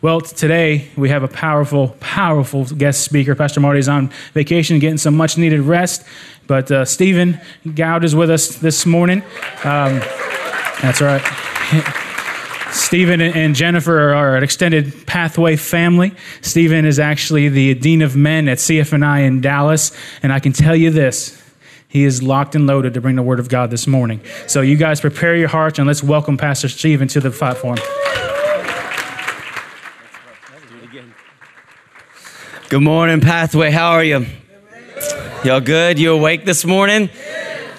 Well, today we have a powerful, powerful guest speaker. Pastor Marty's on vacation, getting some much needed rest. But uh, Steven Goude is with us this morning. Um, that's right. Steven and Jennifer are an extended pathway family. Steven is actually the dean of men at CFNI in Dallas, and I can tell you this. He is locked and loaded to bring the word of God this morning. So, you guys prepare your hearts and let's welcome Pastor Steven to the platform. Good morning, Pathway. How are you? Y'all good? You awake this morning?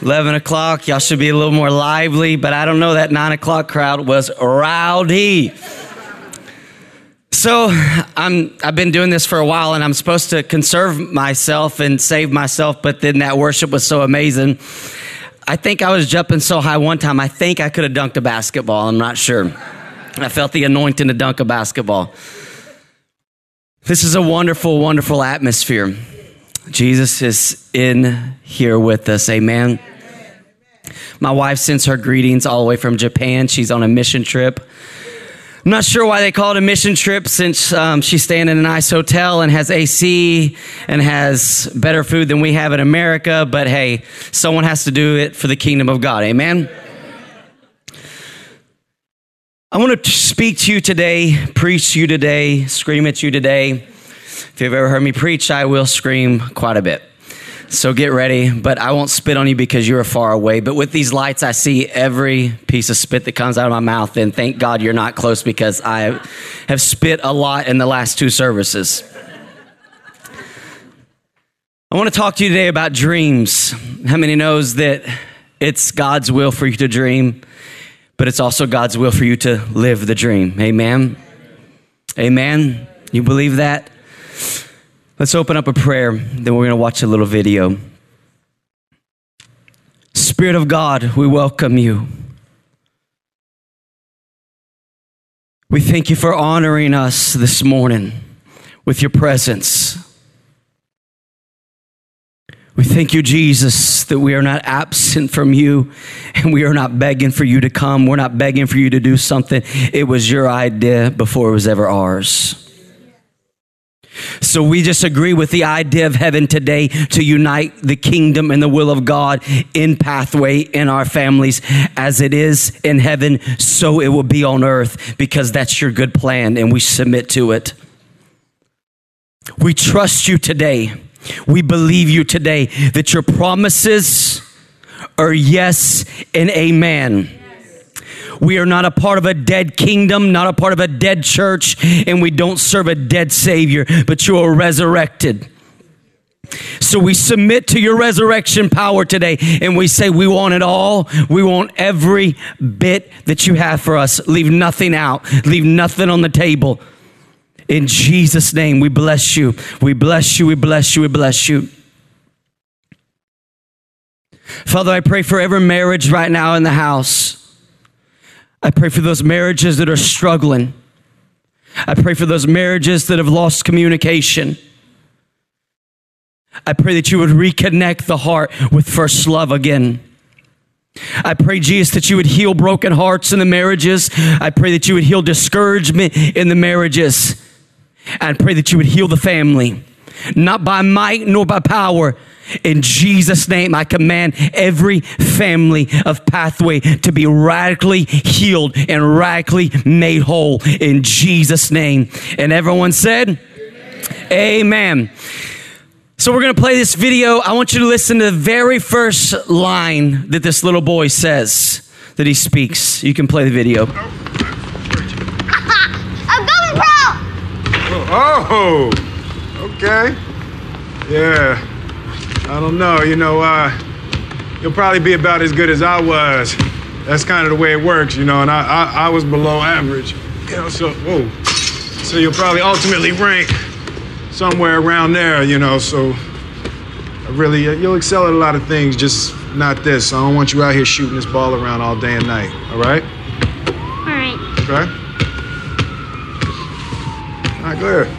11 o'clock. Y'all should be a little more lively, but I don't know. That 9 o'clock crowd was rowdy. So I'm, I've been doing this for a while and I'm supposed to conserve myself and save myself, but then that worship was so amazing. I think I was jumping so high one time, I think I could have dunked a basketball. I'm not sure. I felt the anointing to dunk a basketball. This is a wonderful, wonderful atmosphere. Jesus is in here with us. Amen. My wife sends her greetings all the way from Japan. She's on a mission trip. I'm not sure why they call it a mission trip since um, she's staying in a nice hotel and has AC and has better food than we have in America. But hey, someone has to do it for the kingdom of God. Amen. I want to speak to you today, preach to you today, scream at you today. If you've ever heard me preach, I will scream quite a bit. So get ready, but I won't spit on you because you're far away. But with these lights, I see every piece of spit that comes out of my mouth. And thank God you're not close because I have spit a lot in the last two services. I want to talk to you today about dreams. How many knows that it's God's will for you to dream? But it's also God's will for you to live the dream. Amen. Amen. You believe that? Let's open up a prayer, then we're going to watch a little video. Spirit of God, we welcome you. We thank you for honoring us this morning with your presence. We thank you, Jesus, that we are not absent from you and we are not begging for you to come. We're not begging for you to do something. It was your idea before it was ever ours. So we just agree with the idea of heaven today to unite the kingdom and the will of God in pathway in our families as it is in heaven, so it will be on earth because that's your good plan and we submit to it. We trust you today. We believe you today that your promises are yes and amen. We are not a part of a dead kingdom, not a part of a dead church, and we don't serve a dead Savior, but you are resurrected. So we submit to your resurrection power today and we say, We want it all. We want every bit that you have for us. Leave nothing out, leave nothing on the table. In Jesus' name, we bless you. We bless you. We bless you. We bless you. Father, I pray for every marriage right now in the house. I pray for those marriages that are struggling. I pray for those marriages that have lost communication. I pray that you would reconnect the heart with first love again. I pray, Jesus, that you would heal broken hearts in the marriages. I pray that you would heal discouragement in the marriages. I pray that you would heal the family, not by might nor by power. In Jesus' name, I command every family of Pathway to be radically healed and radically made whole in Jesus' name. And everyone said, Amen. Amen. So we're going to play this video. I want you to listen to the very first line that this little boy says that he speaks. You can play the video. I'm going pro! Oh, okay. Yeah. I don't know. You know, uh, you'll probably be about as good as I was. That's kind of the way it works, you know, and I, I, I was below average. You know, so, whoa. So you'll probably ultimately rank somewhere around there, you know, so I really, uh, you'll excel at a lot of things, just not this. I don't want you out here shooting this ball around all day and night, all right? All right. Okay? All right, ahead.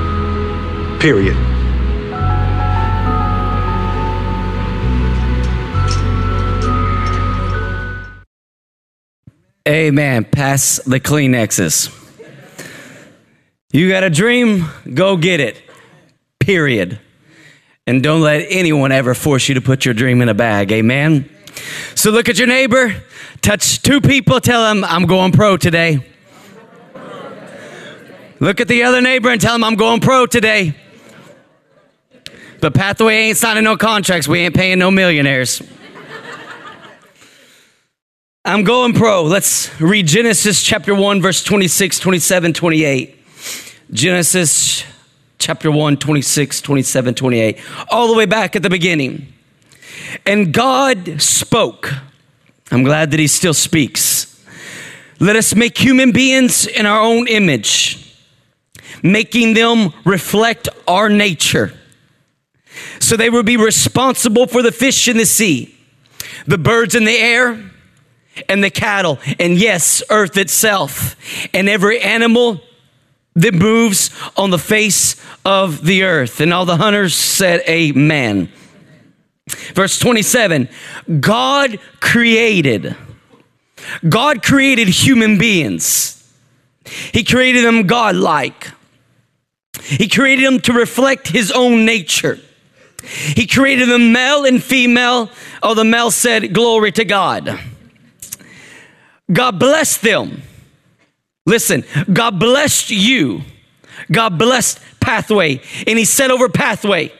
Period. Amen. Pass the Kleenexes. You got a dream? Go get it. Period. And don't let anyone ever force you to put your dream in a bag. Amen. So look at your neighbor, touch two people, tell them, I'm going pro today. Look at the other neighbor and tell them, I'm going pro today. But Pathway ain't signing no contracts. We ain't paying no millionaires. I'm going pro. Let's read Genesis chapter 1, verse 26, 27, 28. Genesis chapter 1, 26, 27, 28. All the way back at the beginning. And God spoke. I'm glad that He still speaks. Let us make human beings in our own image, making them reflect our nature. So they will be responsible for the fish in the sea, the birds in the air and the cattle, and yes, earth itself, and every animal that moves on the face of the earth. And all the hunters said, Amen. Verse 27 God created, God created human beings. He created them godlike. He created them to reflect his own nature. He created them male and female. Oh, the male said, Glory to God. God blessed them. Listen, God blessed you. God blessed Pathway. And He said over Pathway,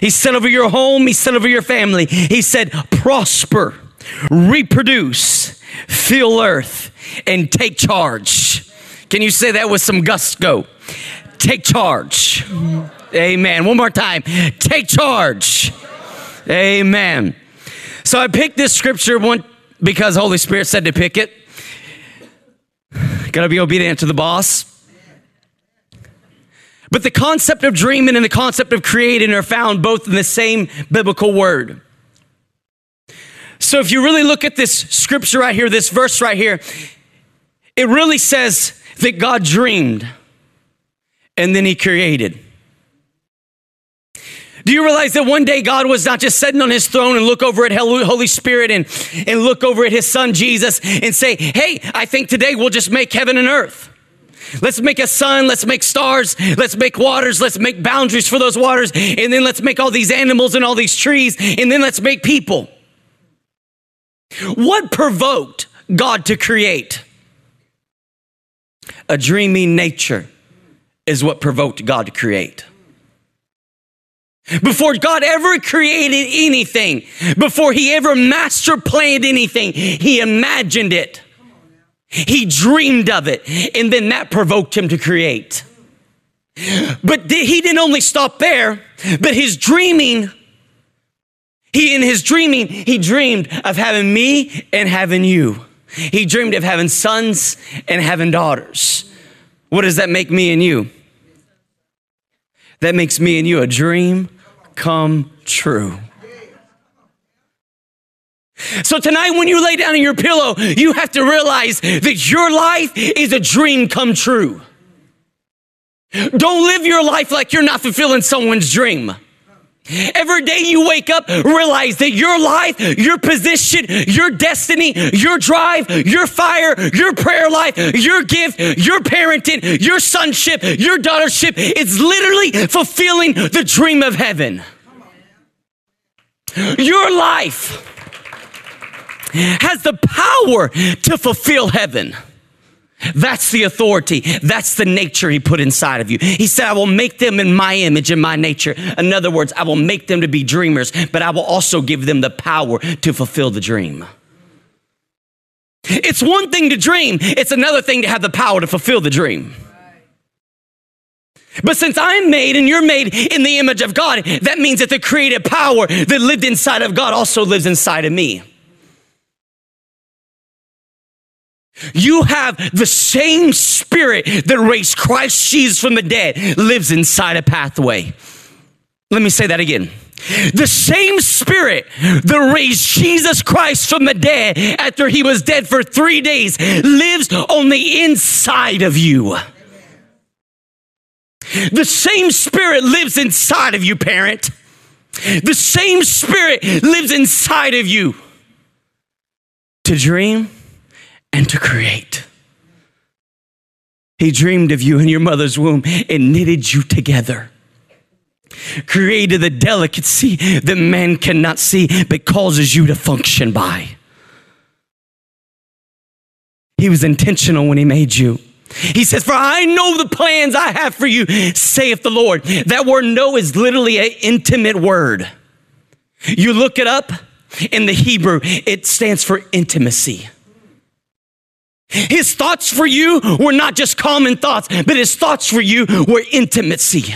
He said over your home, He said over your family, He said, prosper, reproduce, fill earth, and take charge. Can you say that with some gusto? Take charge. Amen. One more time. Take charge. Amen. So I picked this scripture one because Holy Spirit said to pick it. Gotta be obedient to the boss. But the concept of dreaming and the concept of creating are found both in the same biblical word. So if you really look at this scripture right here, this verse right here, it really says that God dreamed and then he created. Do you realize that one day God was not just sitting on his throne and look over at Holy Spirit and, and look over at his son Jesus and say, Hey, I think today we'll just make heaven and earth. Let's make a sun, let's make stars, let's make waters, let's make boundaries for those waters, and then let's make all these animals and all these trees, and then let's make people. What provoked God to create? A dreaming nature is what provoked God to create. Before God ever created anything, before he ever master planned anything, he imagined it. He dreamed of it, and then that provoked him to create. But he didn't only stop there, but his dreaming, he in his dreaming, he dreamed of having me and having you. He dreamed of having sons and having daughters. What does that make me and you? That makes me and you a dream come true. So tonight, when you lay down in your pillow, you have to realize that your life is a dream come true. Don't live your life like you're not fulfilling someone's dream. Every day you wake up, realize that your life, your position, your destiny, your drive, your fire, your prayer life, your gift, your parenting, your sonship, your daughtership is literally fulfilling the dream of heaven. Your life has the power to fulfill heaven. That's the authority. That's the nature he put inside of you. He said, I will make them in my image and my nature. In other words, I will make them to be dreamers, but I will also give them the power to fulfill the dream. It's one thing to dream, it's another thing to have the power to fulfill the dream. But since I'm made and you're made in the image of God, that means that the creative power that lived inside of God also lives inside of me. You have the same spirit that raised Christ Jesus from the dead lives inside a pathway. Let me say that again. The same spirit that raised Jesus Christ from the dead after he was dead for three days lives on the inside of you. The same spirit lives inside of you, parent. The same spirit lives inside of you to dream and to create. He dreamed of you in your mother's womb and knitted you together. Created the delicacy that man cannot see but causes you to function by. He was intentional when he made you. He says, For I know the plans I have for you, saith the Lord. That word know is literally an intimate word. You look it up in the Hebrew, it stands for intimacy. His thoughts for you were not just common thoughts, but his thoughts for you were intimacy.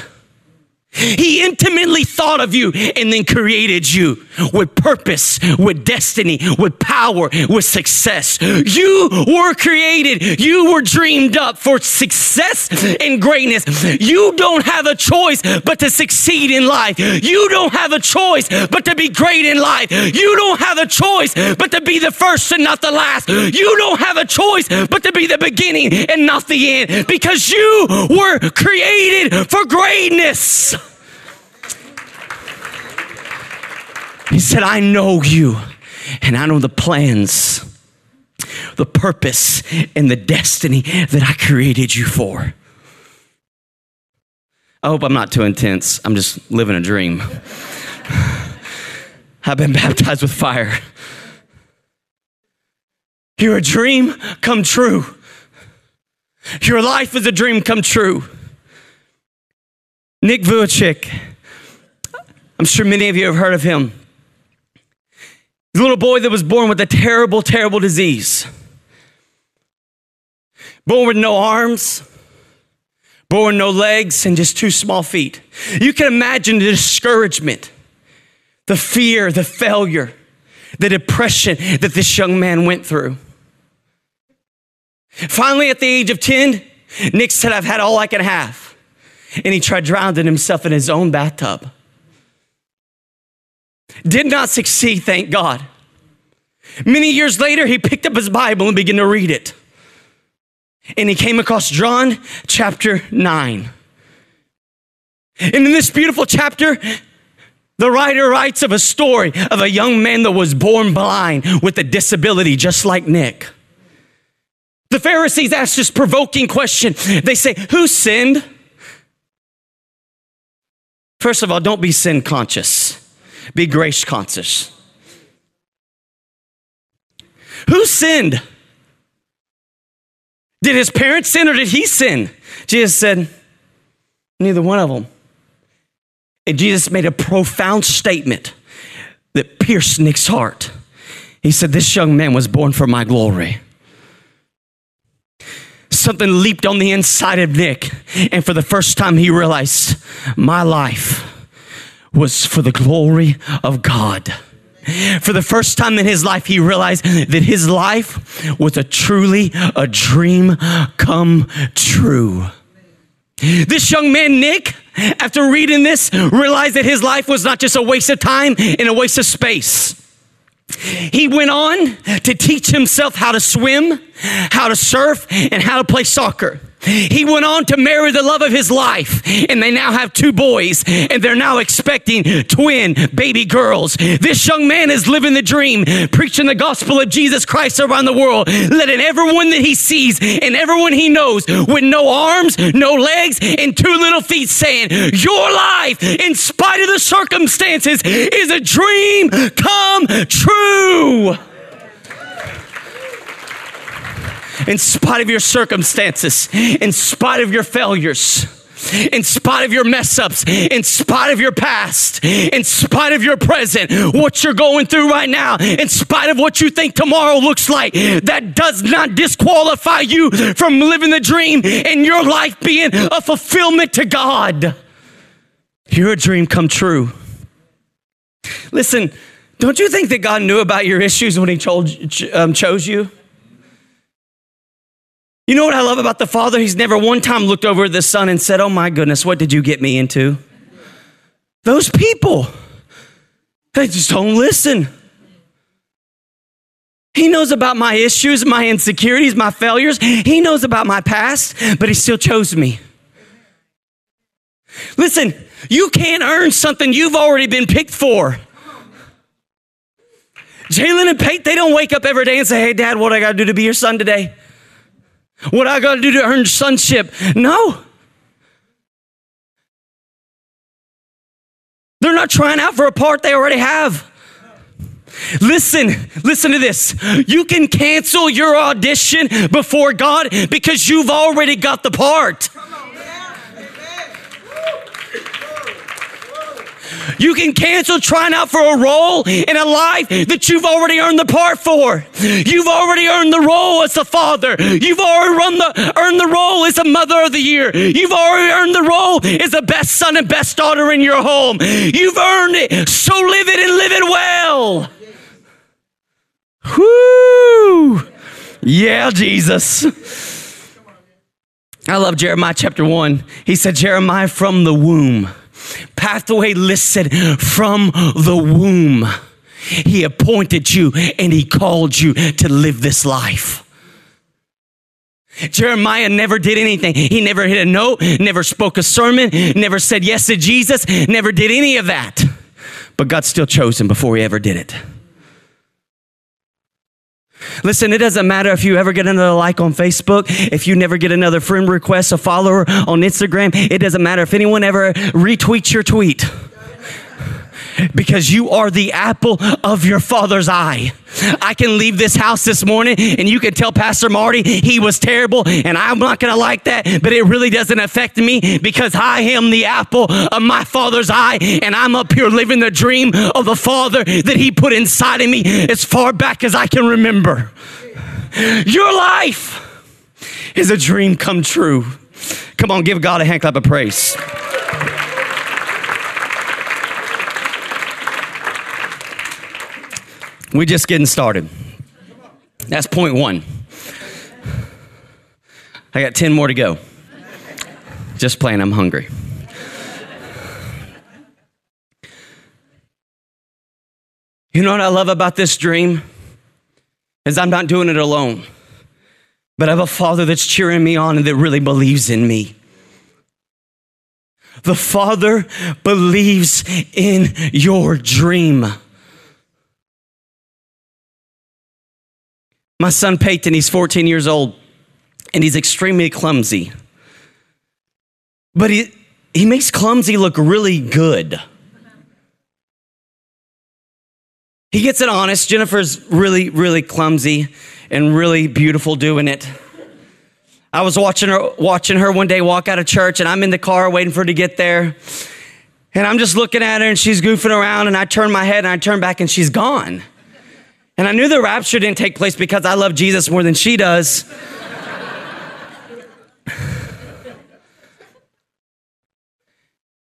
He intimately thought of you and then created you with purpose, with destiny, with power, with success. You were created. You were dreamed up for success and greatness. You don't have a choice but to succeed in life. You don't have a choice but to be great in life. You don't have a choice but to be the first and not the last. You don't have a choice but to be the beginning and not the end because you were created for greatness. He said, I know you and I know the plans, the purpose, and the destiny that I created you for. I hope I'm not too intense. I'm just living a dream. I've been baptized with fire. You're a dream come true. Your life is a dream come true. Nick Vujicic, I'm sure many of you have heard of him. The little boy that was born with a terrible, terrible disease. Born with no arms, born with no legs, and just two small feet. You can imagine the discouragement, the fear, the failure, the depression that this young man went through. Finally, at the age of 10, Nick said, I've had all I can have. And he tried drowning himself in his own bathtub. Did not succeed, thank God. Many years later, he picked up his Bible and began to read it. And he came across John chapter 9. And in this beautiful chapter, the writer writes of a story of a young man that was born blind with a disability, just like Nick. The Pharisees ask this provoking question. They say, Who sinned? First of all, don't be sin conscious, be grace conscious. Who sinned? Did his parents sin or did he sin? Jesus said, Neither one of them. And Jesus made a profound statement that pierced Nick's heart. He said, This young man was born for my glory. Something leaped on the inside of Nick, and for the first time, he realized my life was for the glory of God. For the first time in his life, he realized that his life was a truly a dream come true. This young man, Nick, after reading this, realized that his life was not just a waste of time and a waste of space. He went on to teach himself how to swim, how to surf, and how to play soccer. He went on to marry the love of his life, and they now have two boys, and they're now expecting twin baby girls. This young man is living the dream, preaching the gospel of Jesus Christ around the world, letting everyone that he sees and everyone he knows with no arms, no legs, and two little feet saying, Your life, in spite of the circumstances, is a dream come true. In spite of your circumstances, in spite of your failures, in spite of your mess ups, in spite of your past, in spite of your present, what you're going through right now, in spite of what you think tomorrow looks like, that does not disqualify you from living the dream and your life being a fulfillment to God. You're a dream come true. Listen, don't you think that God knew about your issues when He um, chose you? You know what I love about the Father? He's never one time looked over at the Son and said, Oh my goodness, what did you get me into? Those people, they just don't listen. He knows about my issues, my insecurities, my failures. He knows about my past, but He still chose me. Listen, you can't earn something you've already been picked for. Jalen and Pate, they don't wake up every day and say, Hey, Dad, what I got to do to be your son today? What I got to do to earn sonship? No. They're not trying out for a part they already have. Listen, listen to this. You can cancel your audition before God because you've already got the part. You can cancel trying out for a role in a life that you've already earned the part for. You've already earned the role as a father. You've already earned the, earned the role as a mother of the year. You've already earned the role as the best son and best daughter in your home. You've earned it. So live it and live it well. Whoo! Yeah, Jesus. I love Jeremiah chapter 1. He said, Jeremiah from the womb pathway listed from the womb. He appointed you and he called you to live this life. Jeremiah never did anything. He never hit a note, never spoke a sermon, never said yes to Jesus, never did any of that. But God still chose him before he ever did it. Listen, it doesn't matter if you ever get another like on Facebook, if you never get another friend request, a follower on Instagram. It doesn't matter if anyone ever retweets your tweet because you are the apple of your father's eye. I can leave this house this morning and you can tell Pastor Marty he was terrible and I'm not going to like that, but it really doesn't affect me because I am the apple of my father's eye and I'm up here living the dream of the father that he put inside of me as far back as I can remember. Your life is a dream come true. Come on, give God a hand clap of praise. We're just getting started. That's point one. I got 10 more to go. Just playing, I'm hungry. You know what I love about this dream? Is I'm not doing it alone, but I have a father that's cheering me on and that really believes in me. The father believes in your dream. My son Peyton, he's 14 years old, and he's extremely clumsy. But he, he makes clumsy look really good. He gets it honest. Jennifer's really, really clumsy and really beautiful doing it. I was watching her watching her one day walk out of church, and I'm in the car waiting for her to get there. And I'm just looking at her, and she's goofing around, and I turn my head and I turn back, and she's gone. And I knew the rapture didn't take place because I love Jesus more than she does.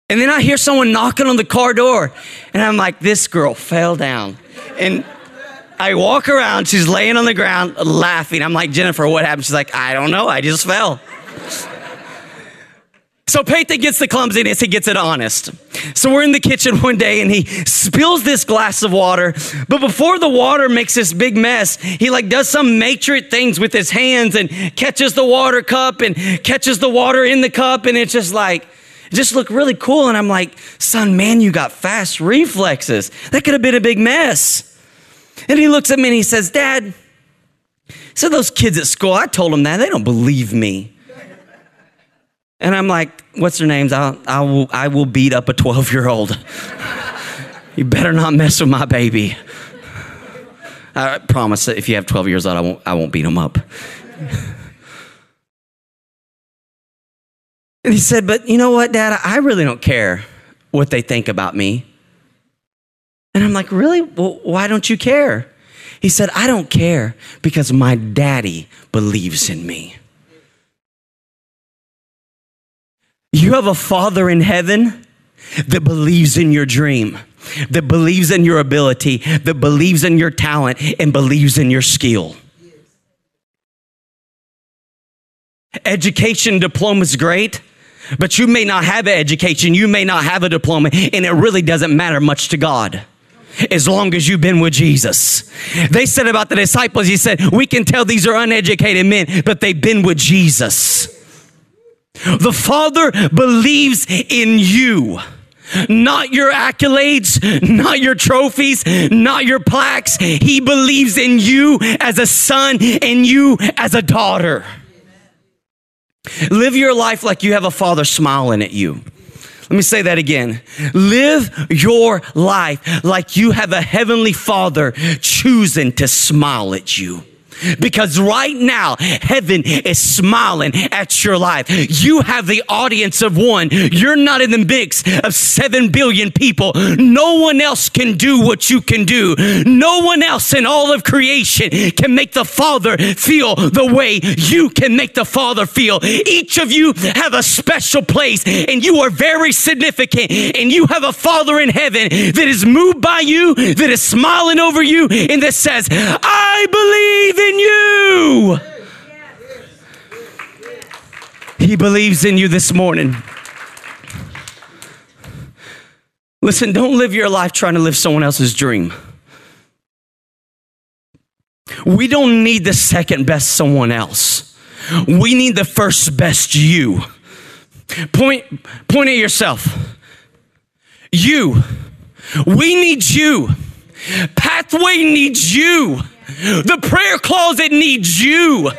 and then I hear someone knocking on the car door, and I'm like, this girl fell down. And I walk around, she's laying on the ground laughing. I'm like, Jennifer, what happened? She's like, I don't know, I just fell. So Peyton gets the clumsiness, he gets it honest. So we're in the kitchen one day and he spills this glass of water, but before the water makes this big mess, he like does some matrix things with his hands and catches the water cup and catches the water in the cup and it's just like just looked really cool and I'm like, "Son, man, you got fast reflexes. That could have been a big mess." And he looks at me and he says, "Dad, so those kids at school, I told them that. They don't believe me." And I'm like, what's their names? I'll, I, will, I will beat up a 12 year old. you better not mess with my baby. I promise that if you have 12 years old, I won't, I won't beat them up. And he said, But you know what, Dad? I really don't care what they think about me. And I'm like, Really? Well, why don't you care? He said, I don't care because my daddy believes in me. You have a father in heaven that believes in your dream, that believes in your ability, that believes in your talent, and believes in your skill. Education diploma is great, but you may not have an education, you may not have a diploma, and it really doesn't matter much to God as long as you've been with Jesus. They said about the disciples, He said, We can tell these are uneducated men, but they've been with Jesus. The Father believes in you. Not your accolades, not your trophies, not your plaques. He believes in you as a son and you as a daughter. Live your life like you have a father smiling at you. Let me say that again. Live your life like you have a heavenly father choosing to smile at you. Because right now, heaven is smiling at your life. You have the audience of one. You're not in the mix of seven billion people. No one else can do what you can do. No one else in all of creation can make the Father feel the way you can make the Father feel. Each of you have a special place and you are very significant and you have a Father in heaven that is moved by you, that is smiling over you, and that says, I believe in you. He believes in you this morning. Listen, don't live your life trying to live someone else's dream. We don't need the second best someone else. We need the first best you. Point, point at yourself. You. We need you. Pathway needs you. The prayer closet needs you.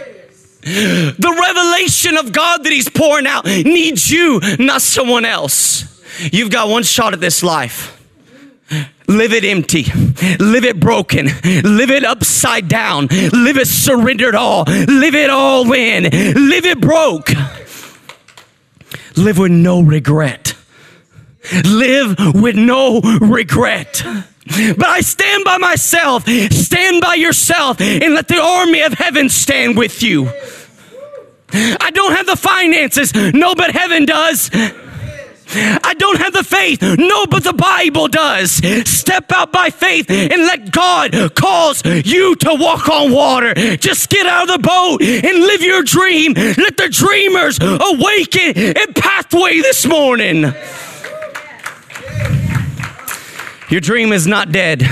The revelation of God that He's pouring out needs you, not someone else. You've got one shot at this life. Live it empty. Live it broken. Live it upside down. Live it surrendered all. Live it all in. Live it broke. Live with no regret. Live with no regret. But I stand by myself. Stand by yourself and let the army of heaven stand with you. I don't have the finances. No, but heaven does. I don't have the faith. No, but the Bible does. Step out by faith and let God cause you to walk on water. Just get out of the boat and live your dream. Let the dreamers awaken in pathway this morning. Your dream is not dead.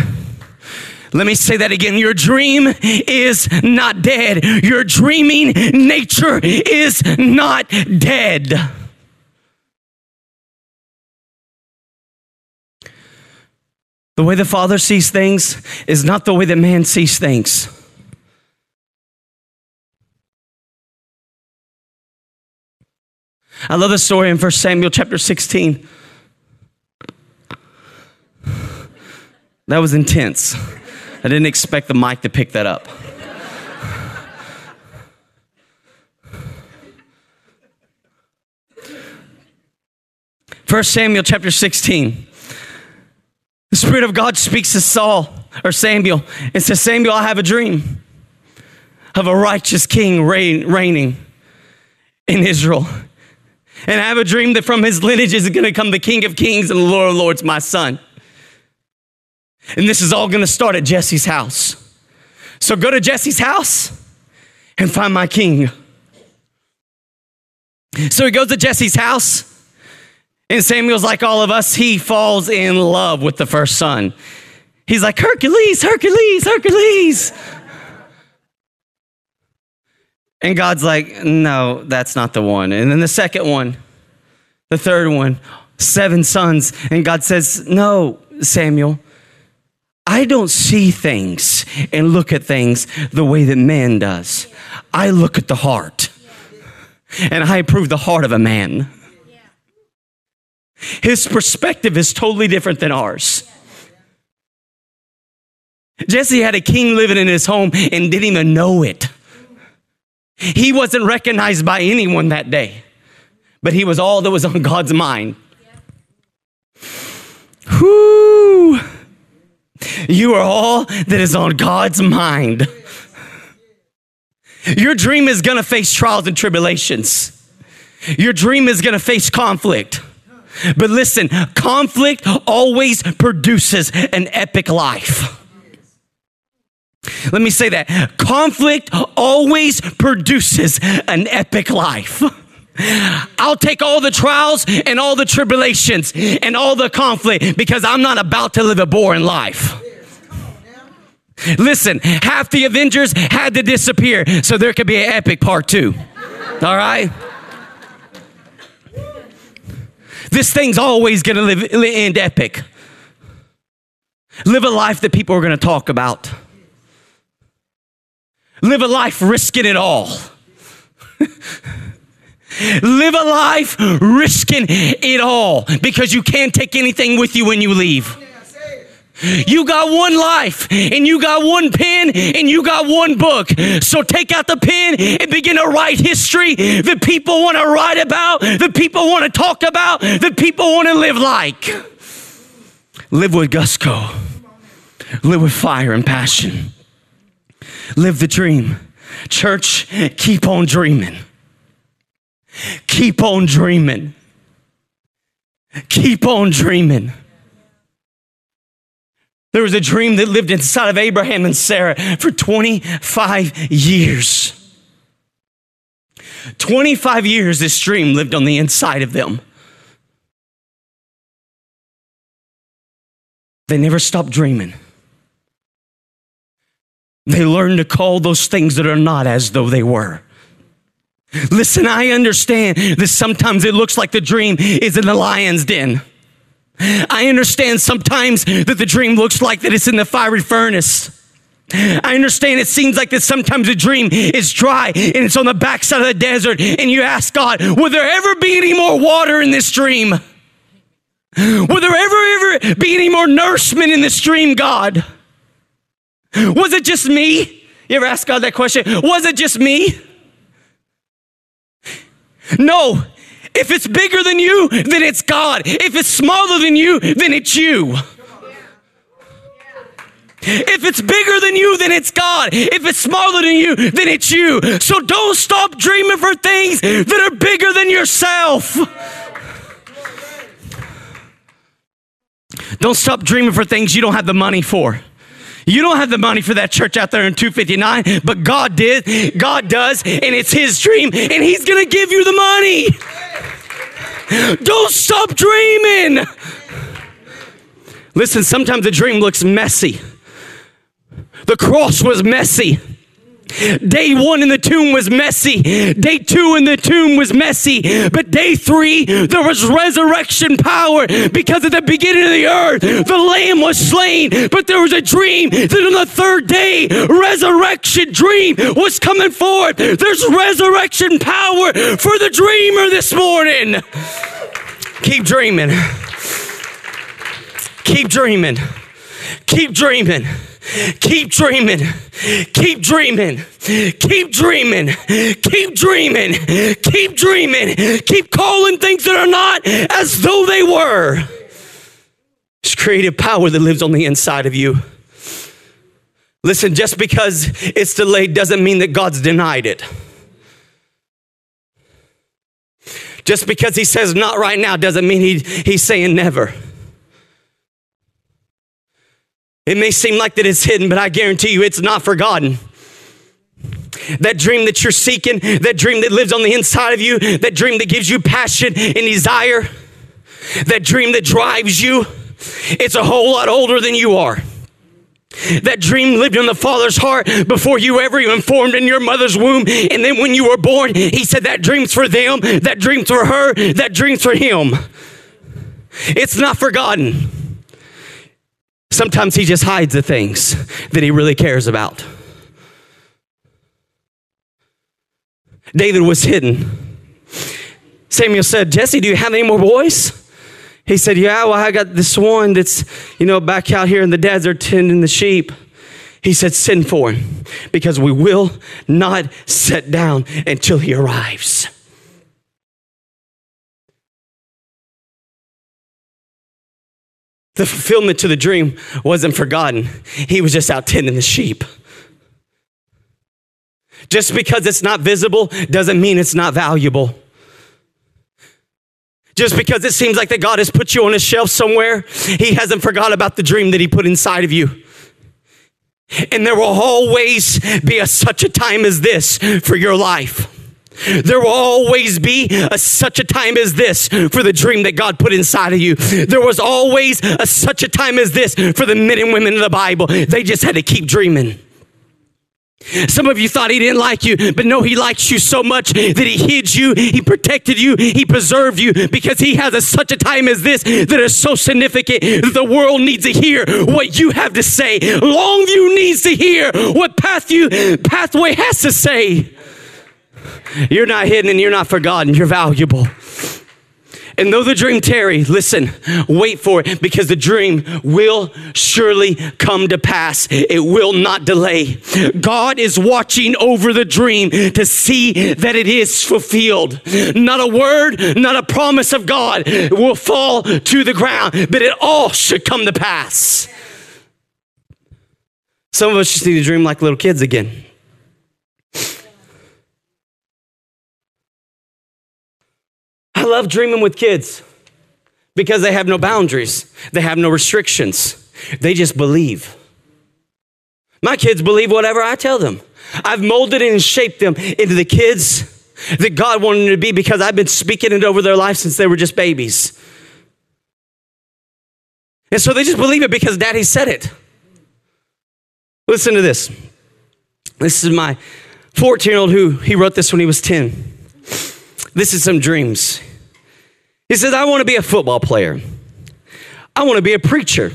Let me say that again. Your dream is not dead. Your dreaming nature is not dead. The way the Father sees things is not the way that man sees things. I love the story in 1 Samuel chapter 16. That was intense. I didn't expect the mic to pick that up. First Samuel chapter 16. The Spirit of God speaks to Saul or Samuel and says, Samuel, I have a dream of a righteous king reign, reigning in Israel. And I have a dream that from his lineage is going to come the King of Kings and the Lord of Lords, my son. And this is all to start at Jesse's house. So go to Jesse's house and find my king. So he goes to Jesse's house, and Samuel's like all of us, he falls in love with the first son. He's like, Hercules, Hercules, Hercules. And God's like, no, that's not the one. And then the second one, the third one, seven sons. And God says, no, Samuel, I don't see things and look at things the way that man does. I look at the heart and I approve the heart of a man. His perspective is totally different than ours. Jesse had a king living in his home and didn't even know it. He wasn't recognized by anyone that day. but he was all that was on God's mind. Whoo! You are all that is on God's mind. Your dream is gonna face trials and tribulations. Your dream is gonna face conflict. But listen, conflict always produces an epic life. Let me say that. Conflict always produces an epic life. I'll take all the trials and all the tribulations and all the conflict because I'm not about to live a boring life. Listen, half the Avengers had to disappear so there could be an epic part two. All right? This thing's always gonna live, end epic. Live a life that people are gonna talk about. Live a life risking it all. Live a life risking it all because you can't take anything with you when you leave. You got one life and you got one pen and you got one book. So take out the pen and begin to write history that people want to write about, that people want to talk about, that people want to live like. Live with gusto, live with fire and passion. Live the dream. Church, keep on dreaming. Keep on dreaming. Keep on dreaming. There was a dream that lived inside of Abraham and Sarah for 25 years. 25 years, this dream lived on the inside of them. They never stopped dreaming. They learned to call those things that are not as though they were. Listen, I understand that sometimes it looks like the dream is in the lion's den. I understand sometimes that the dream looks like that it's in the fiery furnace. I understand it seems like that sometimes a dream is dry and it's on the backside of the desert, and you ask God, Will there ever be any more water in this dream? Will there ever, ever be any more nourishment in this dream, God? Was it just me? You ever ask God that question? Was it just me? No. If it's bigger than you, then it's God. If it's smaller than you, then it's you. If it's bigger than you, then it's God. If it's smaller than you, then it's you. So don't stop dreaming for things that are bigger than yourself. Don't stop dreaming for things you don't have the money for. You don't have the money for that church out there in 259, but God did. God does, and it's His dream, and He's to give you the money. Don't stop dreaming. Listen, sometimes the dream looks messy. The cross was messy. Day one in the tomb was messy. Day two in the tomb was messy. But day three, there was resurrection power because at the beginning of the earth, the lamb was slain. But there was a dream that on the third day, resurrection dream was coming forth. There's resurrection power for the dreamer this morning. Keep dreaming. Keep dreaming. Keep dreaming. Keep dreaming. Keep dreaming. Keep dreaming. Keep dreaming. Keep dreaming. Keep calling things that are not as though they were. It's creative power that lives on the inside of you. Listen, just because it's delayed doesn't mean that God's denied it. Just because he says not right now doesn't mean he, he's saying never. It may seem like that it's hidden, but I guarantee you it's not forgotten. That dream that you're seeking, that dream that lives on the inside of you, that dream that gives you passion and desire, that dream that drives you, it's a whole lot older than you are. That dream lived in the Father's heart before you ever even formed in your mother's womb. And then when you were born, He said, That dream's for them, that dream's for her, that dream's for Him. It's not forgotten. Sometimes he just hides the things that he really cares about. David was hidden. Samuel said, Jesse, do you have any more boys? He said, Yeah, well, I got this one that's, you know, back out here in the desert tending the sheep. He said, Send for him because we will not sit down until he arrives. The fulfillment to the dream wasn't forgotten. He was just out tending the sheep. Just because it's not visible doesn't mean it's not valuable. Just because it seems like that God has put you on a shelf somewhere, He hasn't forgot about the dream that He put inside of you. And there will always be a, such a time as this for your life. There will always be a, such a time as this for the dream that God put inside of you. There was always a, such a time as this for the men and women of the Bible. They just had to keep dreaming. Some of you thought he didn't like you, but no, he likes you so much that he hid you, he protected you, he preserved you because he has a, such a time as this that is so significant that the world needs to hear what you have to say. Longview needs to hear what Path you, Pathway has to say. You're not hidden and you're not forgotten. You're valuable. And though the dream tarry, listen, wait for it because the dream will surely come to pass. It will not delay. God is watching over the dream to see that it is fulfilled. Not a word, not a promise of God will fall to the ground, but it all should come to pass. Some of us just need to dream like little kids again. I love dreaming with kids because they have no boundaries, they have no restrictions. They just believe. My kids believe whatever I tell them. I've molded and shaped them into the kids that God wanted them to be because I've been speaking it over their life since they were just babies. And so they just believe it because daddy said it. Listen to this. This is my 14 year old who he wrote this when he was 10. This is some dreams. He says, I want to be a football player. I want to be a preacher,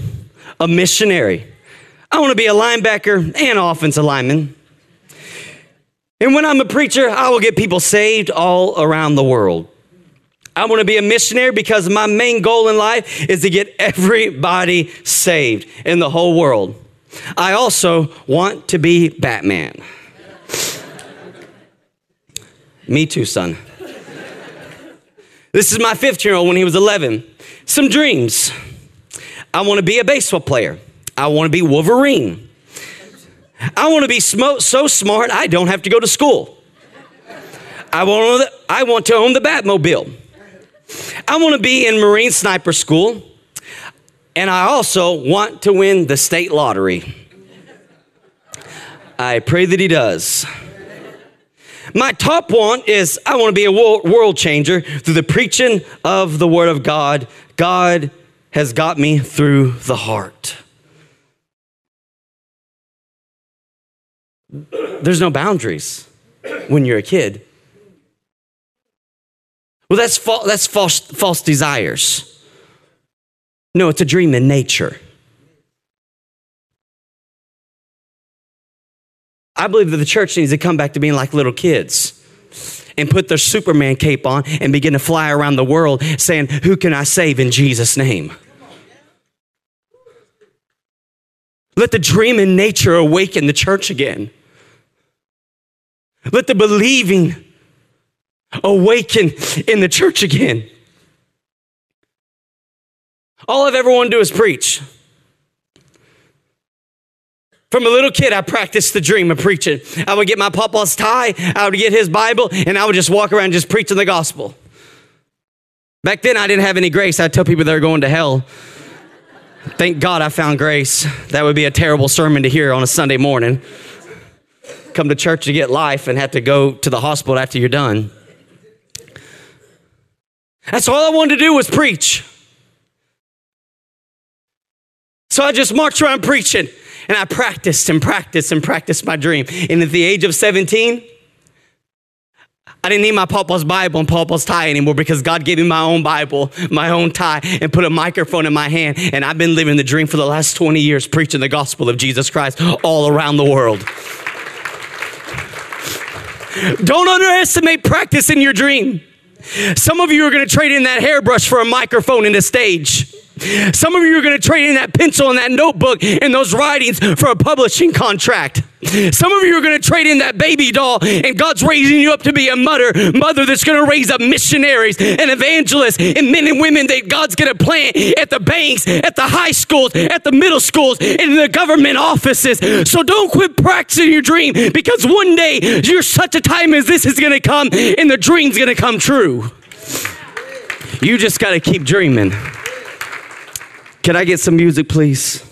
a missionary. I want to be a linebacker and offensive lineman. And when I'm a preacher, I will get people saved all around the world. I want to be a missionary because my main goal in life is to get everybody saved in the whole world. I also want to be Batman. Me too, son. This is my 15 year old when he was 11. Some dreams. I want to be a baseball player. I want to be Wolverine. I want to be so smart I don't have to go to school. I want, to, I want to own the Batmobile. I want to be in Marine Sniper School. And I also want to win the state lottery. I pray that he does. My top one is I want to be a world changer through the preaching of the Word of God. God has got me through the heart. There's no boundaries when you're a kid. Well, that's, fa- that's false, false desires. No, it's a dream in nature. I believe that the church needs to come back to being like little kids and put their Superman cape on and begin to fly around the world saying, Who can I save in Jesus' name? Let the dream in nature awaken the church again. Let the believing awaken in the church again. All I've ever wanted to do is preach. From a little kid, I practiced the dream of preaching. I would get my papa's tie, I would get his Bible, and I would just walk around just preaching the gospel. Back then, I didn't have any grace. I'd tell people they're going to hell. Thank God I found grace. That would be a terrible sermon to hear on a Sunday morning. Come to church to get life and have to go to the hospital after you're done. That's all I wanted to do was preach. So I just marched around preaching. And I practiced and practiced and practiced my dream. And at the age of 17, I didn't need my papa's Bible and papa's tie anymore because God gave me my own Bible, my own tie, and put a microphone in my hand. And I've been living the dream for the last 20 years, preaching the gospel of Jesus Christ all around the world. Don't underestimate practice in your dream. Some of you are going to trade in that hairbrush for a microphone and a stage. Some of you are going to trade in that pencil and that notebook and those writings for a publishing contract. Some of you are going to trade in that baby doll, and God's raising you up to be a mother, mother that's going to raise up missionaries and evangelists and men and women that God's going to plant at the banks, at the high schools, at the middle schools, in the government offices. So don't quit practicing your dream because one day you're such a time as this is going to come and the dream's going to come true. You just got to keep dreaming. Can I get some music, please?